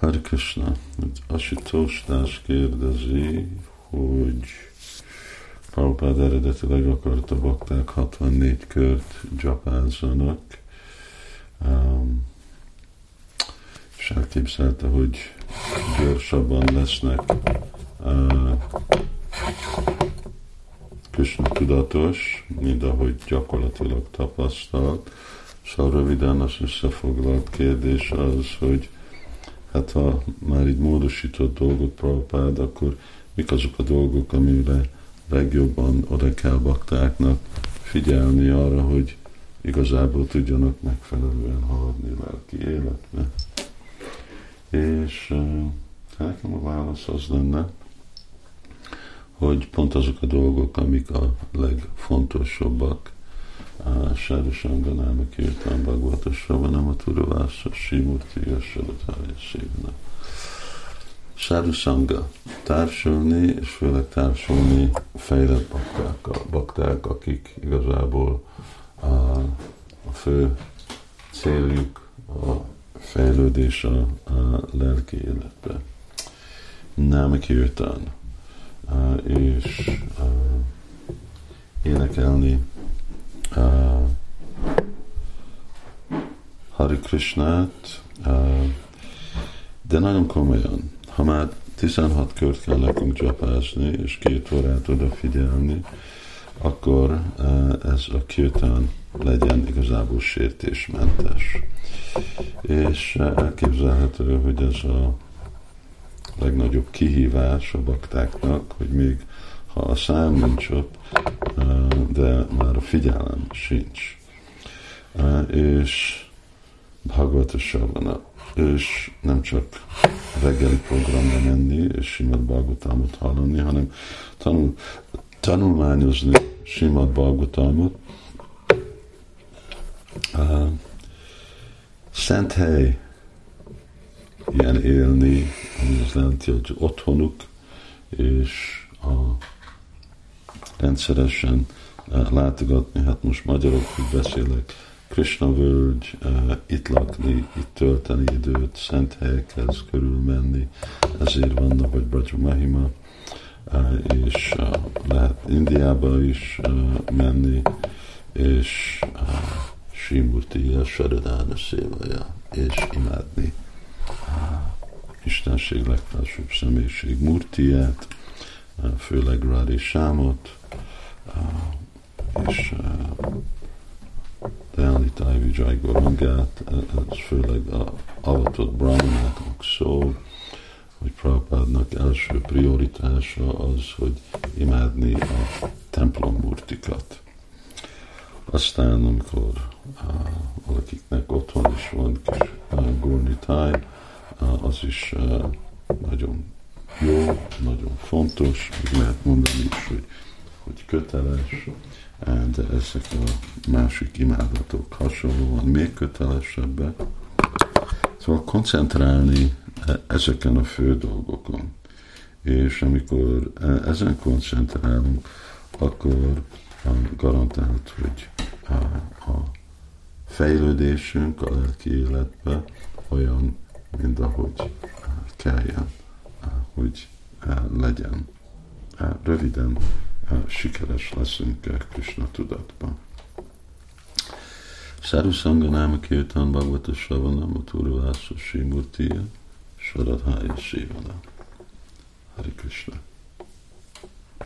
Hare Krishna, Asitostás kérdezi, hogy Prabhupád eredetileg akarta bakták 64 kört gyapázzanak, um, és elképzelte, hogy gyorsabban lesznek uh, Krishna tudatos, mint ahogy gyakorlatilag tapasztalt. Szóval röviden az összefoglalt kérdés az, hogy hát ha már így módosított dolgot Prabhupád, akkor mik azok a dolgok, amire legjobban oda kell baktáknak figyelni arra, hogy igazából tudjanak megfelelően haladni lelki életbe. És hát nekem a válasz az lenne, hogy pont azok a dolgok, amik a legfontosabbak, Sári Sanganának írtam Bhagavata Sravanam a Tudavása Simurti Yasadatája Szívna. Sáru Sanga, társulni, és főleg társulni fejlett bakták, bakták akik igazából a, a fő céljuk a fejlődés a, a lelki életbe. Nem kirtan, és énekelni Hari Krishnát, de nagyon komolyan. Ha már 16 kört kell nekünk csapázni, és két órát odafigyelni, akkor ez a kirtán legyen igazából sértésmentes. És elképzelhető, hogy ez a legnagyobb kihívás a baktáknak, hogy még ha a szám nincs ott, de már a figyelem sincs. És Bhagavata Savana, és nem csak reggeli programra menni, és Simad Bhagavatamot hallani, hanem tanul, tanulmányozni Simad Bhagavatamot. Szent hely ilyen élni, ami az jelenti, hogy otthonuk, és a rendszeresen eh, látogatni, hát most magyarok, hogy beszélek, Krishna völgy, eh, itt lakni, itt tölteni időt, szent helyekhez körülmenni, ezért vannak, hogy Braja Mahima, eh, és lehet Indiába is menni, és Simurti Saradána szévaja, és imádni. Istenség legfelsőbb személyiség Murtiát, főleg Rádi Sámot, és Dayani Vijay Gorangát, ez főleg a avatott brahmanáknak szól, hogy Prabhupádnak első prioritása az, hogy imádni a templom murtikat. Aztán, amikor uh, valakiknek otthon is van kis uh, az is uh, nagyon jó, nagyon fontos, még lehet mondani is, hogy, hogy köteles, de ezek a másik imádatok hasonlóan még kötelesebbek. Szóval koncentrálni ezeken a fő dolgokon. És amikor ezen koncentrálunk, akkor garantált, hogy a fejlődésünk a lelki életbe olyan, mint ahogy kelljen hogy eh, legyen. Eh, röviden eh, sikeres leszünk Krishna tudatban. Száru Sanganama Kirtan Bhagavata Sravanam Uturu Simurtiya Saradhaya Sivana. Hari Krishna.